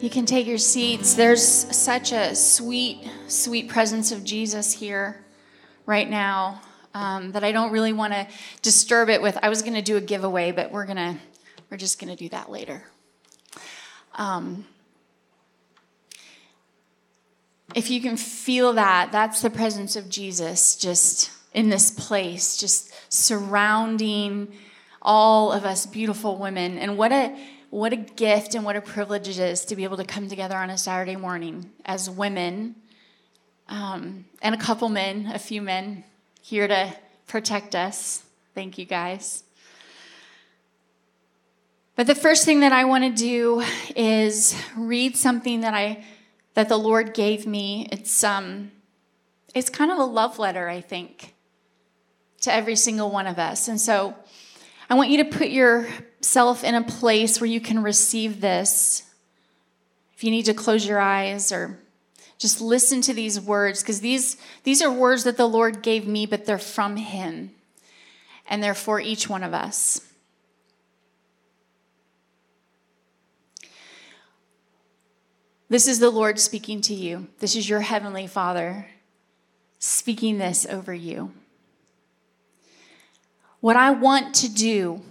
You can take your seats. There's such a sweet, sweet presence of Jesus here right now um, that I don't really want to disturb it with. I was going to do a giveaway, but we're gonna we're just going to do that later. Um, if you can feel that, that's the presence of Jesus just in this place, just surrounding all of us beautiful women. And what a what a gift and what a privilege it is to be able to come together on a Saturday morning as women um, and a couple men, a few men here to protect us. Thank you guys. But the first thing that I want to do is read something that I that the Lord gave me. It's um it's kind of a love letter, I think, to every single one of us. And so I want you to put yourself in a place where you can receive this. If you need to close your eyes or just listen to these words, because these, these are words that the Lord gave me, but they're from Him. And they're for each one of us. This is the Lord speaking to you. This is your Heavenly Father speaking this over you. What I want to do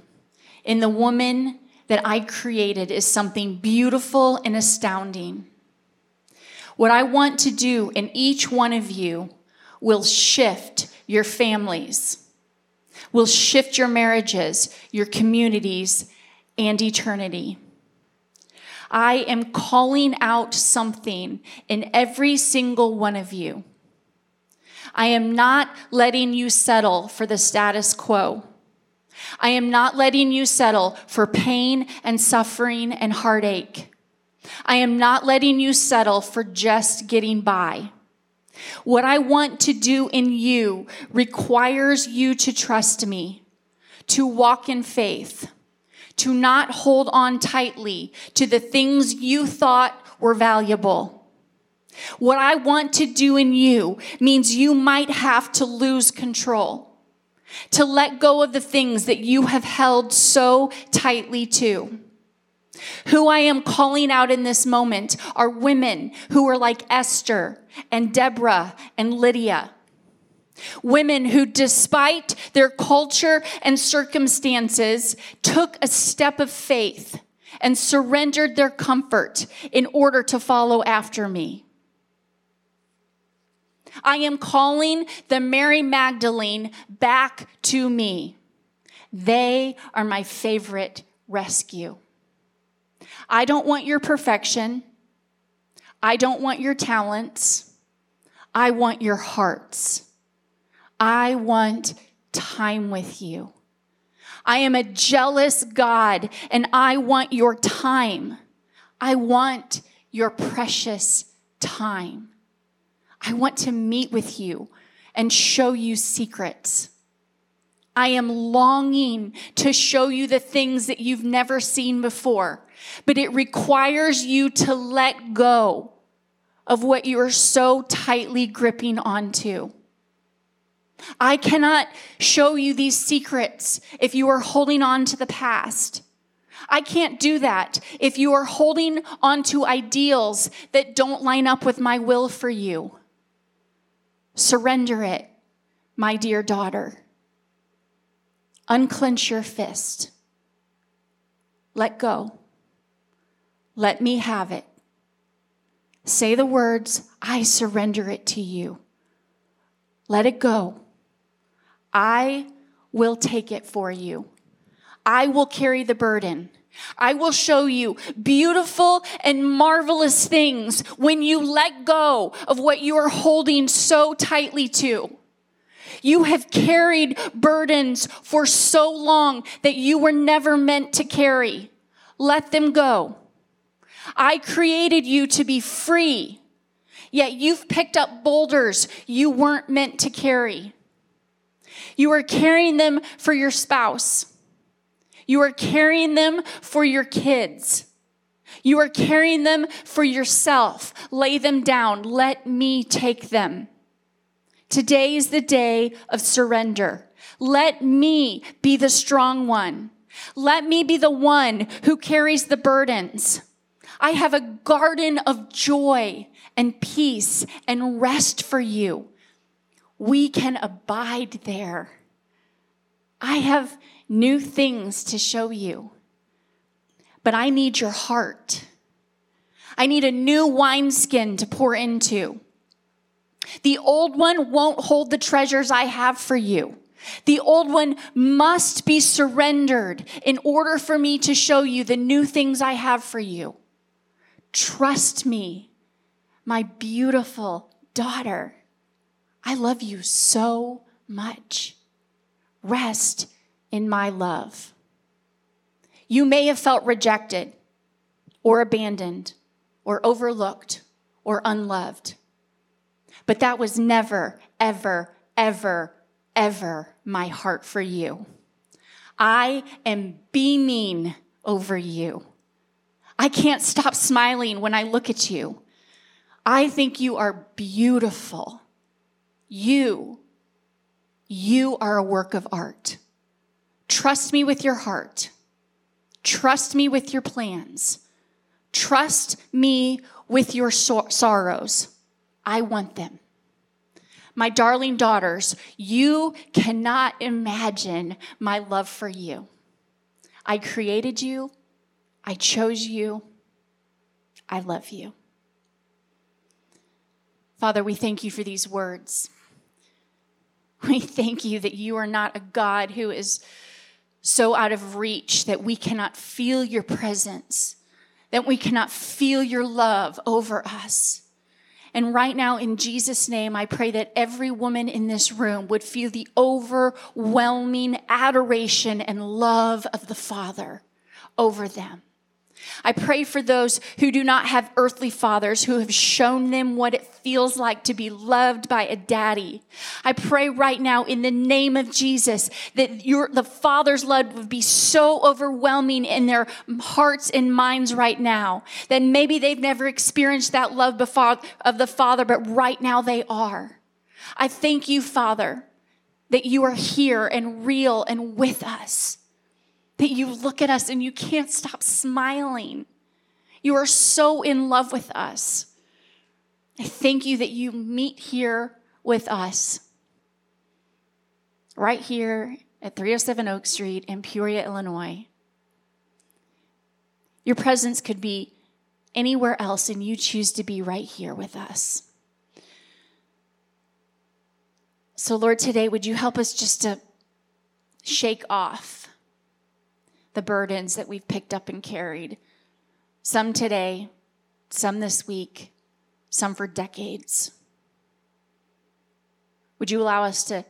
in the woman that I created is something beautiful and astounding. What I want to do in each one of you will shift your families, will shift your marriages, your communities, and eternity. I am calling out something in every single one of you. I am not letting you settle for the status quo. I am not letting you settle for pain and suffering and heartache. I am not letting you settle for just getting by. What I want to do in you requires you to trust me, to walk in faith, to not hold on tightly to the things you thought were valuable what I want to do in you means you might have to lose control, to let go of the things that you have held so tightly to. Who I am calling out in this moment are women who are like Esther and Deborah and Lydia. Women who, despite their culture and circumstances, took a step of faith and surrendered their comfort in order to follow after me. I am calling the Mary Magdalene back to me. They are my favorite rescue. I don't want your perfection. I don't want your talents. I want your hearts. I want time with you. I am a jealous God and I want your time. I want your precious time. I want to meet with you and show you secrets. I am longing to show you the things that you've never seen before, but it requires you to let go of what you are so tightly gripping onto. I cannot show you these secrets if you are holding on to the past. I can't do that if you are holding on to ideals that don't line up with my will for you. Surrender it, my dear daughter. Unclench your fist. Let go. Let me have it. Say the words, I surrender it to you. Let it go. I will take it for you. I will carry the burden. I will show you beautiful and marvelous things when you let go of what you are holding so tightly to. You have carried burdens for so long that you were never meant to carry. Let them go. I created you to be free, yet you've picked up boulders you weren't meant to carry. You are carrying them for your spouse. You are carrying them for your kids. You are carrying them for yourself. Lay them down. Let me take them. Today is the day of surrender. Let me be the strong one. Let me be the one who carries the burdens. I have a garden of joy and peace and rest for you. We can abide there. I have new things to show you, but I need your heart. I need a new wineskin to pour into. The old one won't hold the treasures I have for you. The old one must be surrendered in order for me to show you the new things I have for you. Trust me, my beautiful daughter. I love you so much. Rest in my love. You may have felt rejected or abandoned or overlooked or unloved, but that was never, ever, ever, ever my heart for you. I am beaming over you. I can't stop smiling when I look at you. I think you are beautiful. You, you are a work of art. Trust me with your heart. Trust me with your plans. Trust me with your sor- sorrows. I want them. My darling daughters, you cannot imagine my love for you. I created you. I chose you. I love you. Father, we thank you for these words. We thank you that you are not a God who is so out of reach that we cannot feel your presence, that we cannot feel your love over us. And right now, in Jesus' name, I pray that every woman in this room would feel the overwhelming adoration and love of the Father over them. I pray for those who do not have earthly fathers who have shown them what it feels like to be loved by a daddy. I pray right now in the name of Jesus that your, the father's love would be so overwhelming in their hearts and minds right now that maybe they've never experienced that love before of the father, but right now they are. I thank you, Father, that you are here and real and with us that you look at us and you can't stop smiling. You are so in love with us. I thank you that you meet here with us, right here at 307 Oak Street in Peoria, Illinois. Your presence could be anywhere else, and you choose to be right here with us. So, Lord, today, would you help us just to shake off the burdens that we've picked up and carried. Some today, some this week, some for decades. Would you allow us to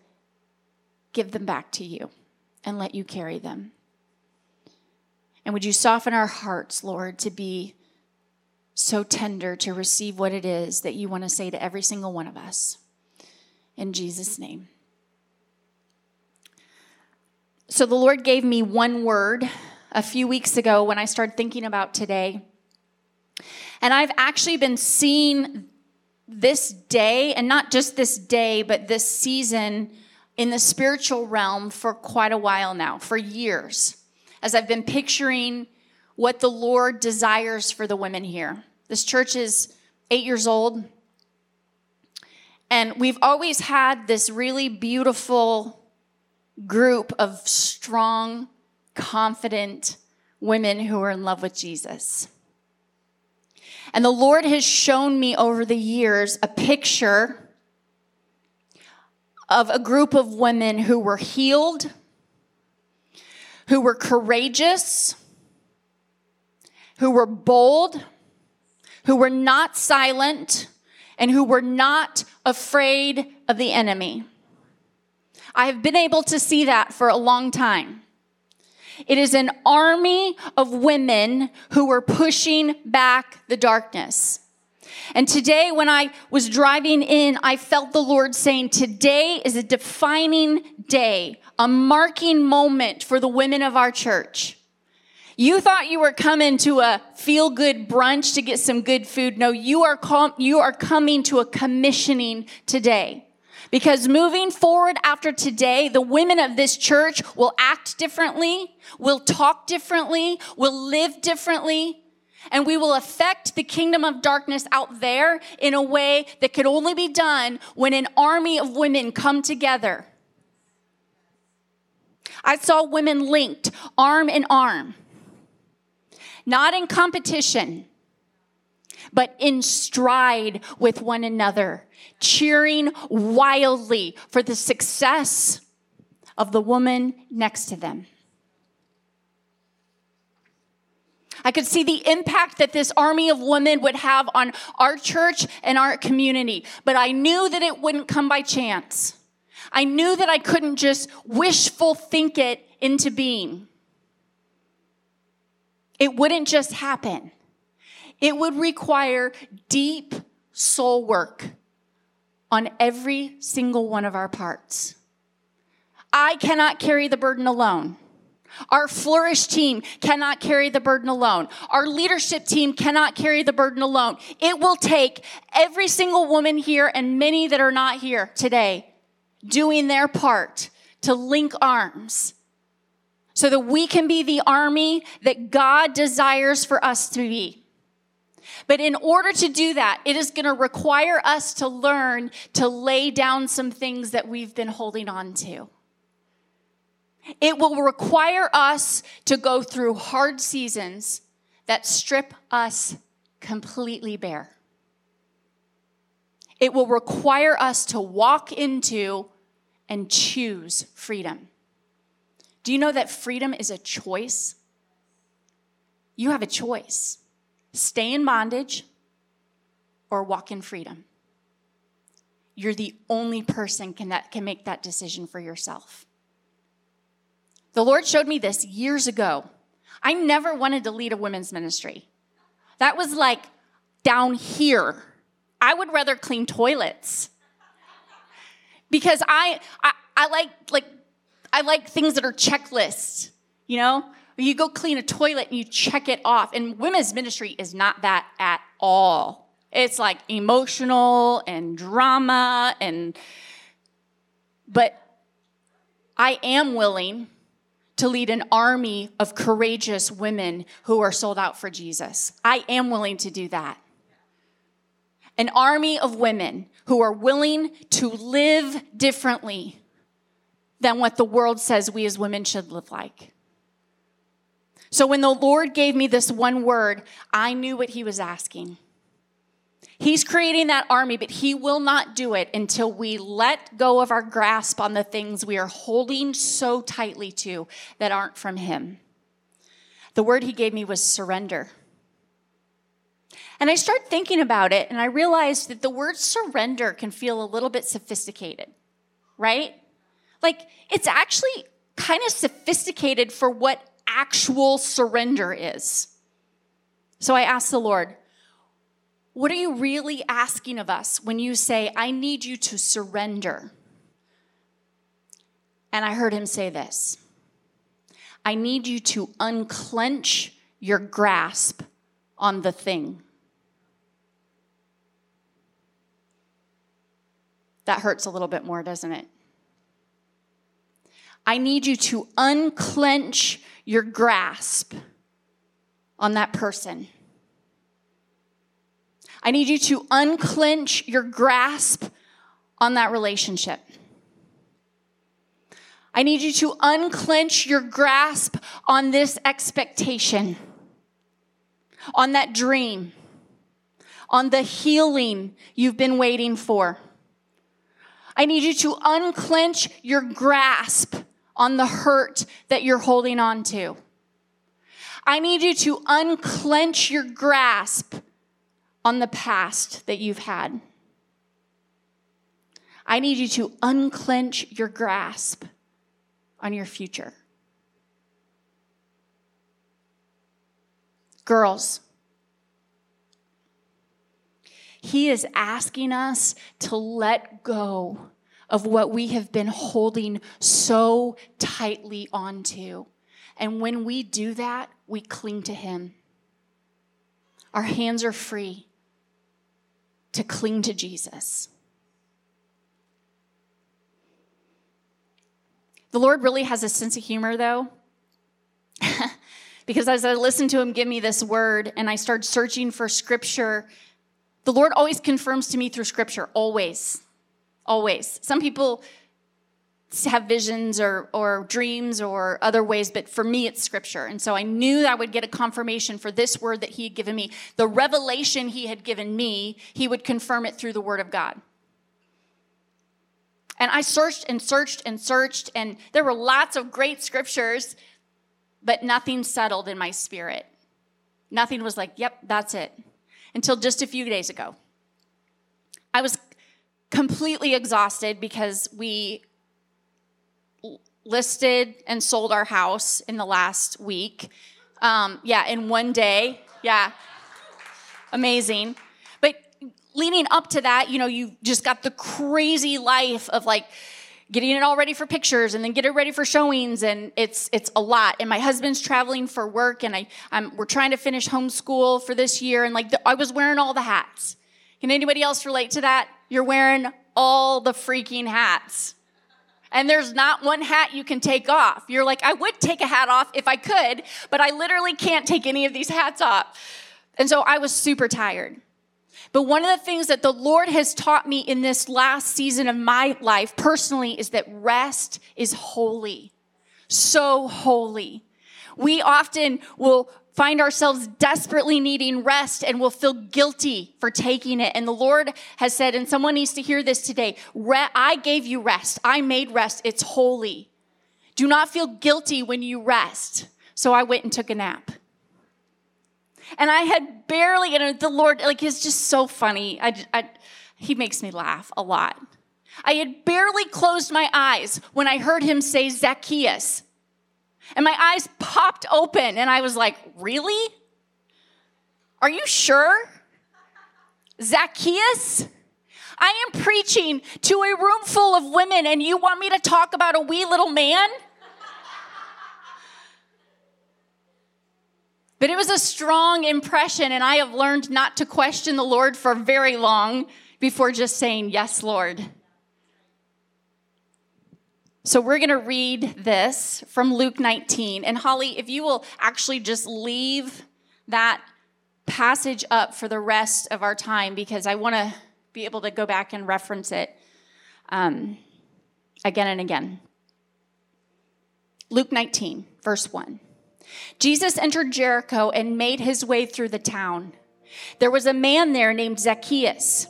give them back to you and let you carry them? And would you soften our hearts, Lord, to be so tender to receive what it is that you want to say to every single one of us? In Jesus' name. So the Lord gave me one word a few weeks ago when I started thinking about today. And I've actually been seeing this day, and not just this day, but this season in the spiritual realm for quite a while now, for years, as I've been picturing what the Lord desires for the women here. This church is eight years old. And we've always had this really beautiful group of strong, confident women who are in love with Jesus. And the Lord has shown me over the years a picture of a group of women who were healed, who were courageous, who were bold, who were not silent, and who were not afraid of the enemy. I have been able to see that for a long time. It is an army of women who were pushing back the darkness. And today, when I was driving in, I felt the Lord saying, Today is a defining day, a marking moment for the women of our church. You thought you were coming to a feel good brunch to get some good food. No, you are, com- you are coming to a commissioning today. Because moving forward after today, the women of this church will act differently, will talk differently, will live differently. And we will affect the kingdom of darkness out there in a way that could only be done when an army of women come together. I saw women linked arm in arm, not in competition, but in stride with one another, cheering wildly for the success of the woman next to them. I could see the impact that this army of women would have on our church and our community, but I knew that it wouldn't come by chance. I knew that I couldn't just wishful think it into being. It wouldn't just happen. It would require deep soul work on every single one of our parts. I cannot carry the burden alone. Our flourish team cannot carry the burden alone. Our leadership team cannot carry the burden alone. It will take every single woman here and many that are not here today doing their part to link arms so that we can be the army that God desires for us to be. But in order to do that, it is going to require us to learn to lay down some things that we've been holding on to. It will require us to go through hard seasons that strip us completely bare. It will require us to walk into and choose freedom. Do you know that freedom is a choice? You have a choice stay in bondage or walk in freedom. You're the only person can, that can make that decision for yourself. The Lord showed me this years ago. I never wanted to lead a women's ministry. That was like down here. I would rather clean toilets. Because I, I, I like like I like things that are checklists, you know? You go clean a toilet and you check it off. And women's ministry is not that at all. It's like emotional and drama and but I am willing to lead an army of courageous women who are sold out for Jesus. I am willing to do that. An army of women who are willing to live differently than what the world says we as women should live like. So when the Lord gave me this one word, I knew what He was asking. He's creating that army, but He will not do it until we let go of our grasp on the things we are holding so tightly to that aren't from Him. The word He gave me was surrender. And I started thinking about it, and I realized that the word surrender can feel a little bit sophisticated, right? Like, it's actually kind of sophisticated for what actual surrender is. So I asked the Lord, what are you really asking of us when you say, I need you to surrender? And I heard him say this I need you to unclench your grasp on the thing. That hurts a little bit more, doesn't it? I need you to unclench your grasp on that person. I need you to unclench your grasp on that relationship. I need you to unclench your grasp on this expectation, on that dream, on the healing you've been waiting for. I need you to unclench your grasp on the hurt that you're holding on to. I need you to unclench your grasp on the past that you've had. I need you to unclench your grasp on your future. Girls, he is asking us to let go of what we have been holding so tightly onto. And when we do that, we cling to Him. Our hands are free to cling to Jesus. The Lord really has a sense of humor, though, because as I listened to him give me this word and I started searching for scripture, the Lord always confirms to me through scripture, always. Always. Some people have visions or, or dreams or other ways, but for me, it's scripture. And so I knew that I would get a confirmation for this word that he had given me. The revelation he had given me, he would confirm it through the word of God. And I searched and searched and searched, and there were lots of great scriptures, but nothing settled in my spirit. Nothing was like, yep, that's it. Until just a few days ago. I was completely exhausted because we listed and sold our house in the last week. Um, yeah, in one day. Yeah. Amazing. But leading up to that, you know, you just got the crazy life of like getting it all ready for pictures and then get it ready for showings and it's it's a lot and my husband's traveling for work and I I'm, we're trying to finish homeschool for this year and like the, I was wearing all the hats. Can anybody else relate to that? You're wearing all the freaking hats and there's not one hat you can take off. You're like, I would take a hat off if I could, but I literally can't take any of these hats off. And so I was super tired. But one of the things that the Lord has taught me in this last season of my life personally is that rest is holy. So holy. We often will find ourselves desperately needing rest and will feel guilty for taking it. And the Lord has said, and someone needs to hear this today I gave you rest. I made rest. It's holy. Do not feel guilty when you rest. So I went and took a nap. And I had barely, and the Lord, like, is just so funny. I, I, he makes me laugh a lot. I had barely closed my eyes when I heard him say, Zacchaeus. And my eyes popped open, and I was like, Really? Are you sure? Zacchaeus? I am preaching to a room full of women, and you want me to talk about a wee little man? But it was a strong impression, and I have learned not to question the Lord for very long before just saying, Yes, Lord. So we're going to read this from Luke 19. And Holly, if you will actually just leave that passage up for the rest of our time, because I want to be able to go back and reference it um, again and again. Luke 19, verse 1. Jesus entered Jericho and made his way through the town. There was a man there named Zacchaeus.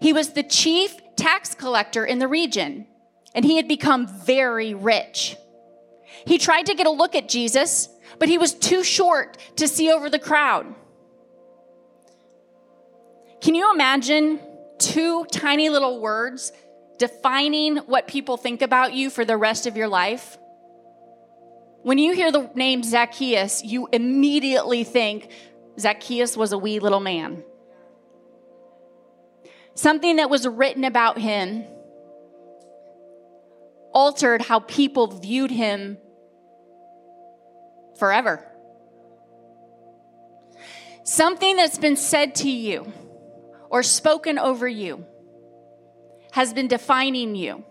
He was the chief tax collector in the region and he had become very rich. He tried to get a look at Jesus, but he was too short to see over the crowd. Can you imagine two tiny little words defining what people think about you for the rest of your life? When you hear the name Zacchaeus, you immediately think Zacchaeus was a wee little man. Something that was written about him altered how people viewed him forever. Something that's been said to you or spoken over you has been defining you,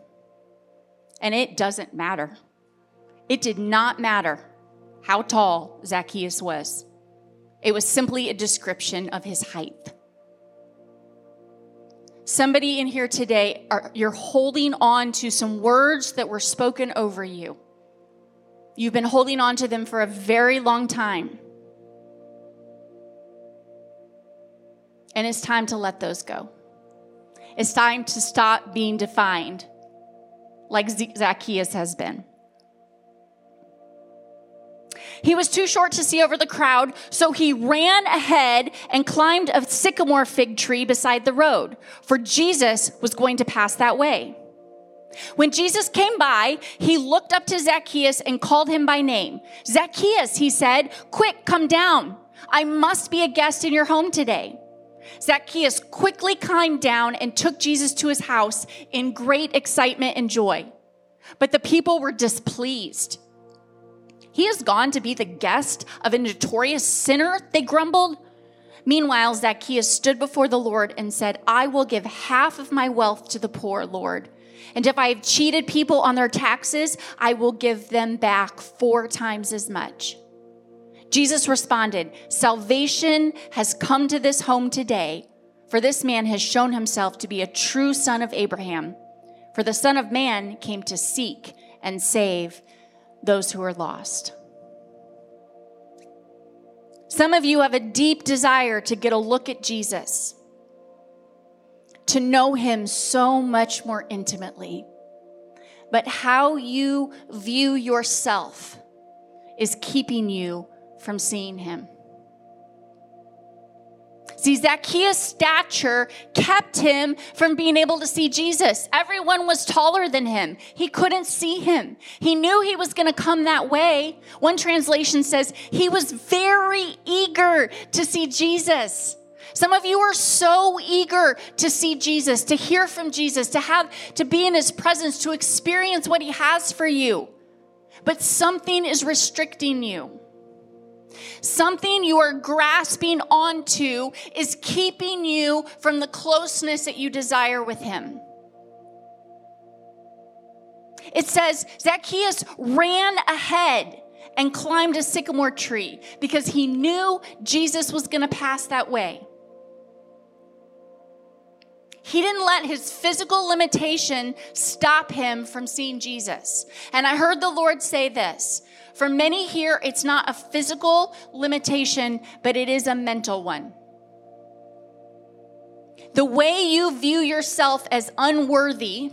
and it doesn't matter. It did not matter how tall Zacchaeus was, it was simply a description of his height. Somebody in here today, are, you're holding on to some words that were spoken over you. You've been holding on to them for a very long time. And it's time to let those go. It's time to stop being defined like Zacchaeus has been. He was too short to see over the crowd, so he ran ahead and climbed a sycamore fig tree beside the road, for Jesus was going to pass that way. When Jesus came by, he looked up to Zacchaeus and called him by name. Zacchaeus, he said, quick, come down. I must be a guest in your home today. Zacchaeus quickly climbed down and took Jesus to his house in great excitement and joy. But the people were displeased. He has gone to be the guest of a notorious sinner, they grumbled. Meanwhile, Zacchaeus stood before the Lord and said, I will give half of my wealth to the poor, Lord. And if I have cheated people on their taxes, I will give them back four times as much. Jesus responded, Salvation has come to this home today, for this man has shown himself to be a true son of Abraham. For the Son of Man came to seek and save those who are lost. Some of you have a deep desire to get a look at Jesus, to know him so much more intimately. But how you view yourself is keeping you from seeing him. See, Zacchaeus' stature kept him from being able to see Jesus. Everyone was taller than him. He couldn't see him. He knew he was going to come that way. One translation says he was very eager to see Jesus. Some of you are so eager to see Jesus, to hear from Jesus, to have to be in his presence, to experience what he has for you. But something is restricting you. Something you are grasping onto is keeping you from the closeness that you desire with Him. It says Zacchaeus ran ahead and climbed a sycamore tree because he knew Jesus was going to pass that way. He didn't let his physical limitation stop him from seeing Jesus. And I heard the Lord say this for many here, it's not a physical limitation, but it is a mental one. The way you view yourself as unworthy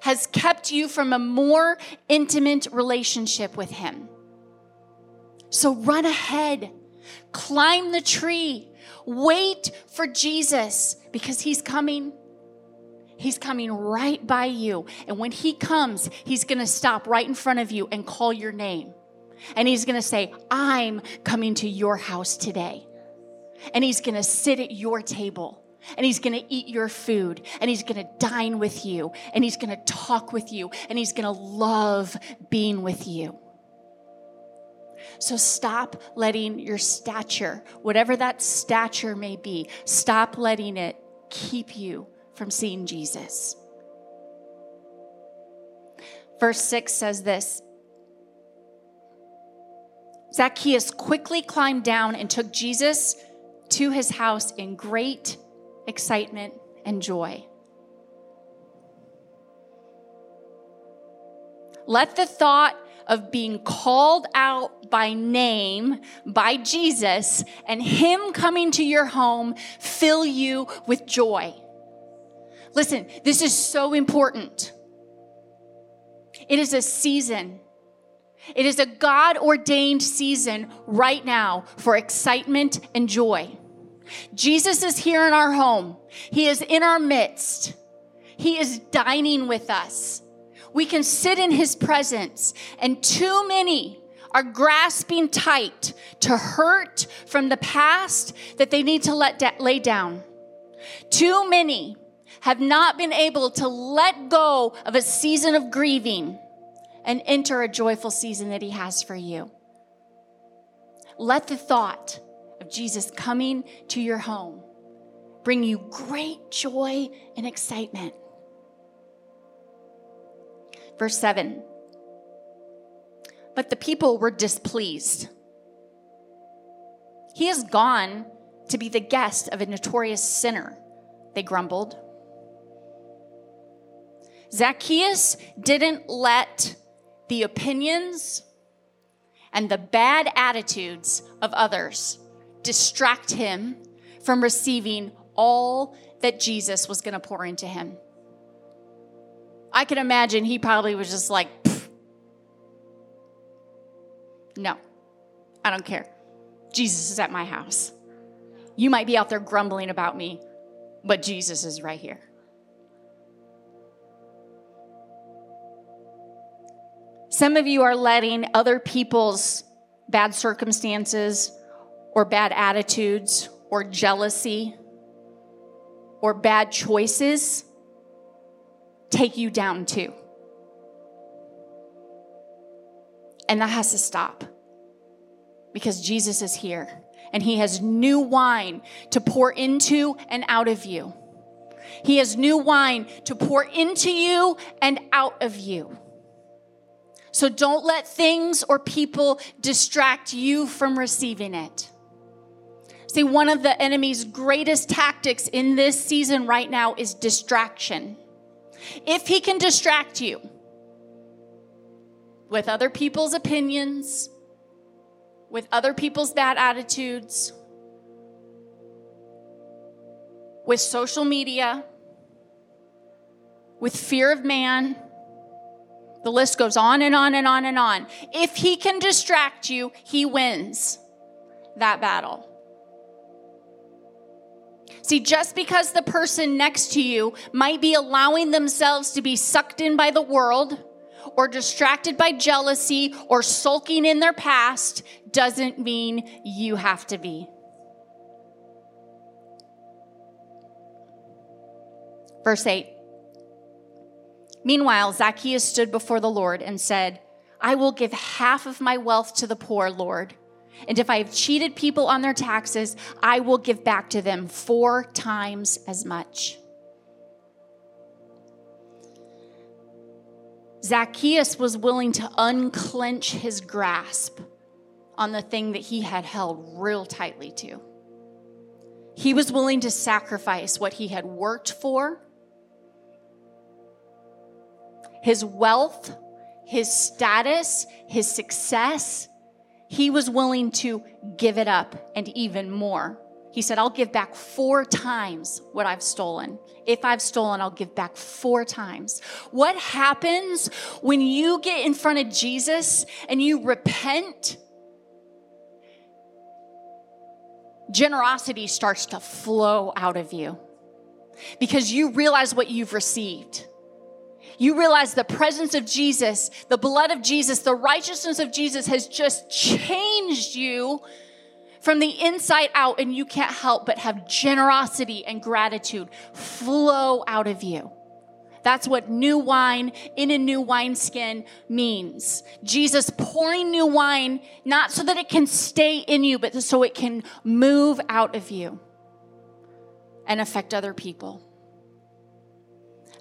has kept you from a more intimate relationship with Him. So run ahead, climb the tree, wait for Jesus because He's coming. He's coming right by you. And when He comes, He's going to stop right in front of you and call your name. And he's going to say, I'm coming to your house today. And he's going to sit at your table. And he's going to eat your food. And he's going to dine with you. And he's going to talk with you. And he's going to love being with you. So stop letting your stature, whatever that stature may be, stop letting it keep you from seeing Jesus. Verse 6 says this Zacchaeus quickly climbed down and took Jesus to his house in great excitement and joy. Let the thought of being called out by name by Jesus and Him coming to your home fill you with joy. Listen, this is so important. It is a season it is a God ordained season right now for excitement and joy. Jesus is here in our home, He is in our midst, He is dining with us. We can sit in His presence, and too many are grasping tight to hurt from the past that they need to let lay down. Too many have not been able to let go of a season of grieving and enter a joyful season that He has for you. Let the thought of Jesus coming to your home bring you great joy and excitement. Verse 7 But the people were displeased. He is gone to be the guest of a notorious sinner, they grumbled. Zacchaeus didn't let the opinions and the bad attitudes of others distract him from receiving all that Jesus was going to pour into him. I can imagine he probably was just like, no, I don't care. Jesus is at my house. You might be out there grumbling about me, but Jesus is right here. Some of you are letting other people's bad circumstances or bad attitudes or jealousy or bad choices take you down too. And that has to stop because Jesus is here and he has new wine to pour into and out of you. He has new wine to pour into you and out of you. So don't let things or people distract you from receiving it. See, one of the enemy's greatest tactics in this season right now is distraction. If he can distract you with other people's opinions, with other people's bad attitudes, with social media, with fear of man, the list goes on and on and on and on. If he can distract you, he wins that battle. See, just because the person next to you might be allowing themselves to be sucked in by the world or distracted by jealousy or sulking in their past doesn't mean you have to be. Verse 8 Meanwhile, Zacchaeus stood before the Lord and said, I will give half of my wealth to the poor, Lord. And if I have cheated people on their taxes, I will give back to them four times as much. Zacchaeus was willing to unclench his grasp on the thing that he had held real tightly to. He was willing to sacrifice what he had worked for his wealth, his status, his success, he was willing to give it up and even more. He said, I'll give back four times what I've stolen. If I've stolen, I'll give back four times. What happens when you get in front of Jesus and you repent? Generosity starts to flow out of you because you realize what you've received you realize the presence of Jesus, the blood of Jesus, the righteousness of Jesus has just changed you from the inside out, and you can't help but have generosity and gratitude flow out of you. That's what new wine in a new wineskin means. Jesus pouring new wine, not so that it can stay in you, but so it can move out of you and affect other people.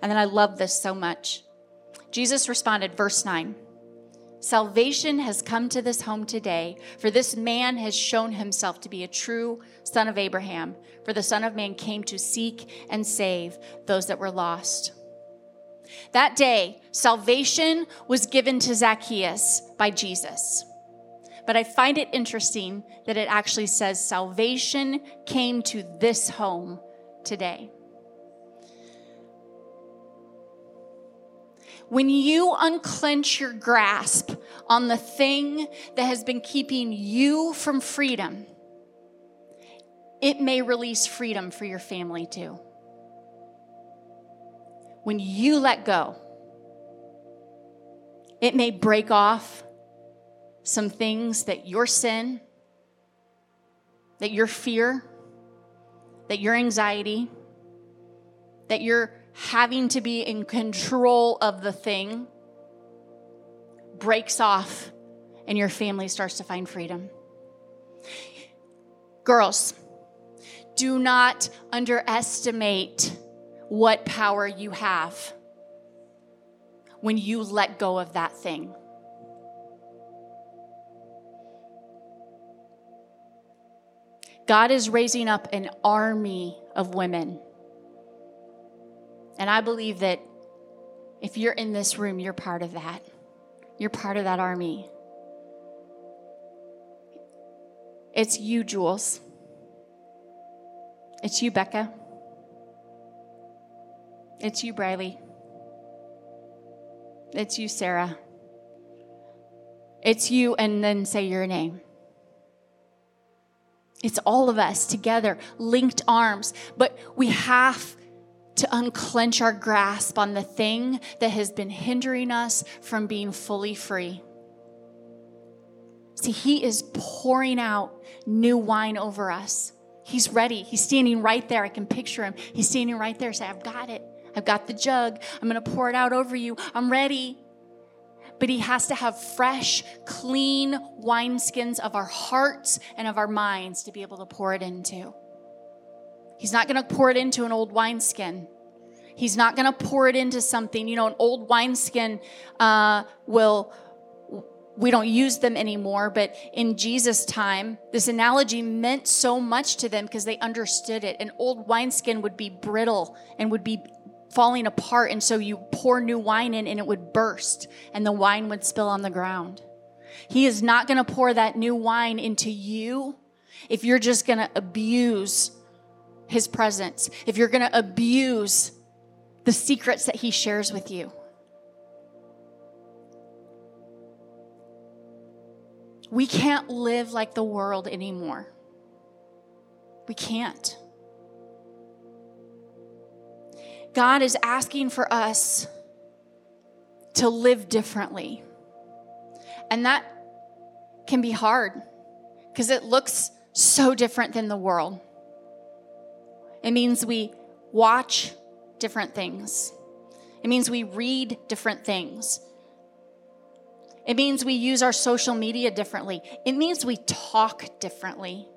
And then I love this so much. Jesus responded, verse 9 Salvation has come to this home today, for this man has shown himself to be a true son of Abraham. For the Son of Man came to seek and save those that were lost. That day, salvation was given to Zacchaeus by Jesus. But I find it interesting that it actually says salvation came to this home today. When you unclench your grasp on the thing that has been keeping you from freedom, it may release freedom for your family too. When you let go, it may break off some things that your sin, that your fear, that your anxiety, that your having to be in control of the thing breaks off and your family starts to find freedom. Girls, do not underestimate what power you have when you let go of that thing. God is raising up an army of women and I believe that if you're in this room, you're part of that. You're part of that army. It's you, Jules. It's you, Becca. It's you, Briley. It's you, Sarah. It's you, and then say your name. It's all of us together, linked arms. But we have to unclench our grasp on the thing that has been hindering us from being fully free. See, He is pouring out new wine over us. He's ready. He's standing right there. I can picture him. He's standing right there. Say, I've got it. I've got the jug. I'm going to pour it out over you. I'm ready. But he has to have fresh, clean wineskins of our hearts and of our minds to be able to pour it into. He's not going to pour it into an old wineskin. He's not going to pour it into something. You know, an old wineskin uh, will we don't use them anymore, but in Jesus' time, this analogy meant so much to them because they understood it. An old wineskin would be brittle and would be falling apart, and so you pour new wine in and it would burst and the wine would spill on the ground. He is not going to pour that new wine into you if you're just going to abuse his presence, if you're going to abuse the secrets that he shares with you. We can't live like the world anymore. We can't. God is asking for us to live differently. And that can be hard because it looks so different than the world. It means we watch different things, it means we read different things. It means we use our social media differently. It means we talk differently.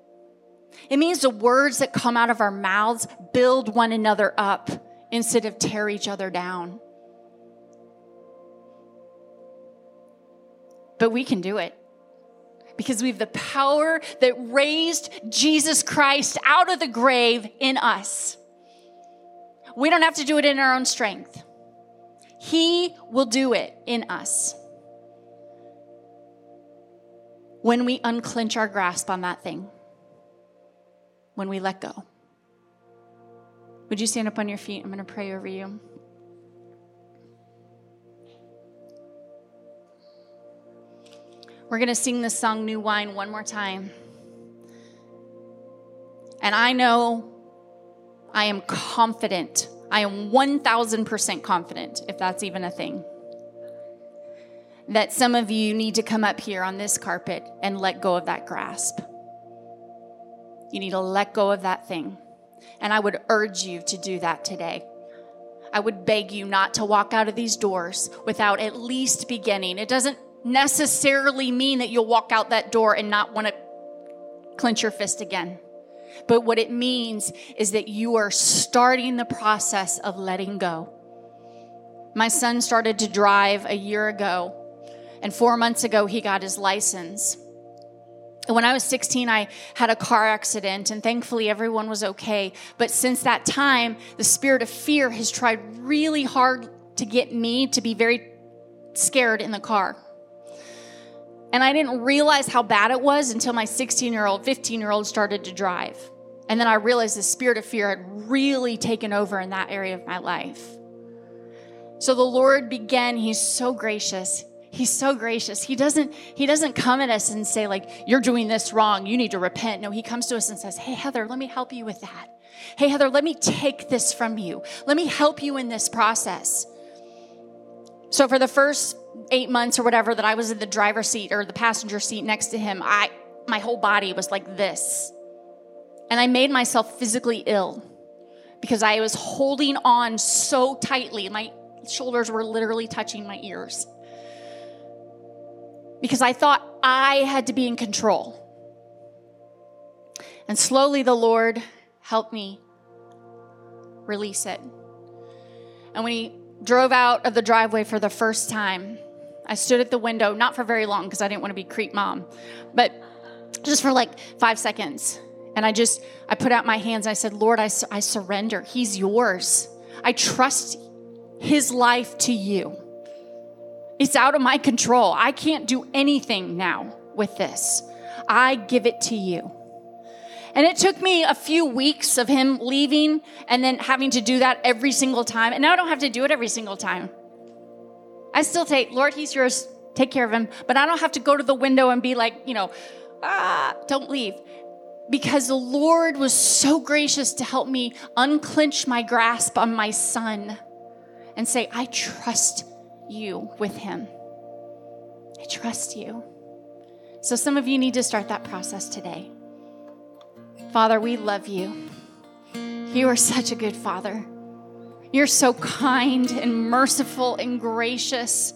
It means the words that come out of our mouths build one another up instead of tear each other down. But we can do it because we have the power that raised Jesus Christ out of the grave in us. We don't have to do it in our own strength, He will do it in us when we unclench our grasp on that thing, when we let go. Would you stand up on your feet? I'm going to pray over you. We're going to sing this song, New Wine, one more time. And I know I am confident. I am 1000% confident, if that's even a thing, that some of you need to come up here on this carpet and let go of that grasp. You need to let go of that thing. And I would urge you to do that today. I would beg you not to walk out of these doors without at least beginning. It doesn't necessarily mean that you'll walk out that door and not want to clench your fist again. But what it means is that you are starting the process of letting go. My son started to drive a year ago, and four months ago, he got his license. When I was 16, I had a car accident, and thankfully everyone was okay. But since that time, the spirit of fear has tried really hard to get me to be very scared in the car. And I didn't realize how bad it was until my 16 year old, 15 year old started to drive. And then I realized the spirit of fear had really taken over in that area of my life. So the Lord began, He's so gracious. He's so gracious. He doesn't he doesn't come at us and say like you're doing this wrong, you need to repent. No, he comes to us and says, "Hey Heather, let me help you with that. Hey Heather, let me take this from you. Let me help you in this process." So for the first eight months or whatever that I was in the driver's seat or the passenger seat next to him, I my whole body was like this. And I made myself physically ill because I was holding on so tightly. My shoulders were literally touching my ears. Because I thought I had to be in control. And slowly the Lord helped me release it. And when he drove out of the driveway for the first time, I stood at the window, not for very long because I didn't want to be creep mom, but just for like five seconds. And I just, I put out my hands and I said, Lord, I, I surrender. He's yours. I trust his life to you. It's out of my control. I can't do anything now with this. I give it to you. And it took me a few weeks of him leaving and then having to do that every single time. And now I don't have to do it every single time. I still take, Lord, he's yours, take care of him. But I don't have to go to the window and be like, you know, ah, don't leave. Because the Lord was so gracious to help me unclench my grasp on my son and say, I trust you with him. I trust you. So some of you need to start that process today. Father, we love you. You are such a good father. You're so kind and merciful and gracious.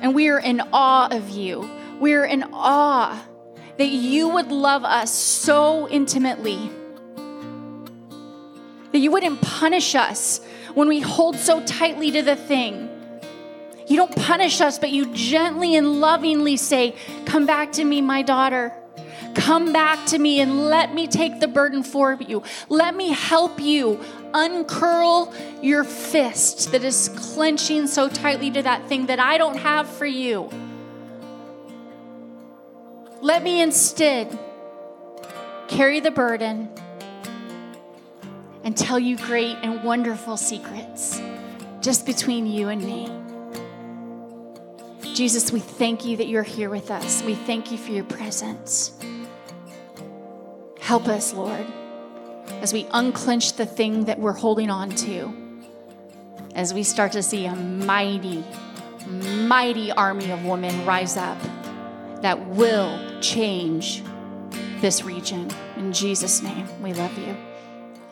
And we are in awe of you. We are in awe that you would love us so intimately, that you wouldn't punish us when we hold so tightly to the thing. You don't punish us, but you gently and lovingly say, Come back to me, my daughter. Come back to me and let me take the burden for you. Let me help you uncurl your fist that is clenching so tightly to that thing that I don't have for you. Let me instead carry the burden and tell you great and wonderful secrets just between you and me. Jesus, we thank you that you're here with us. We thank you for your presence. Help us, Lord, as we unclench the thing that we're holding on to, as we start to see a mighty, mighty army of women rise up that will change this region. In Jesus' name, we love you.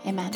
Amen.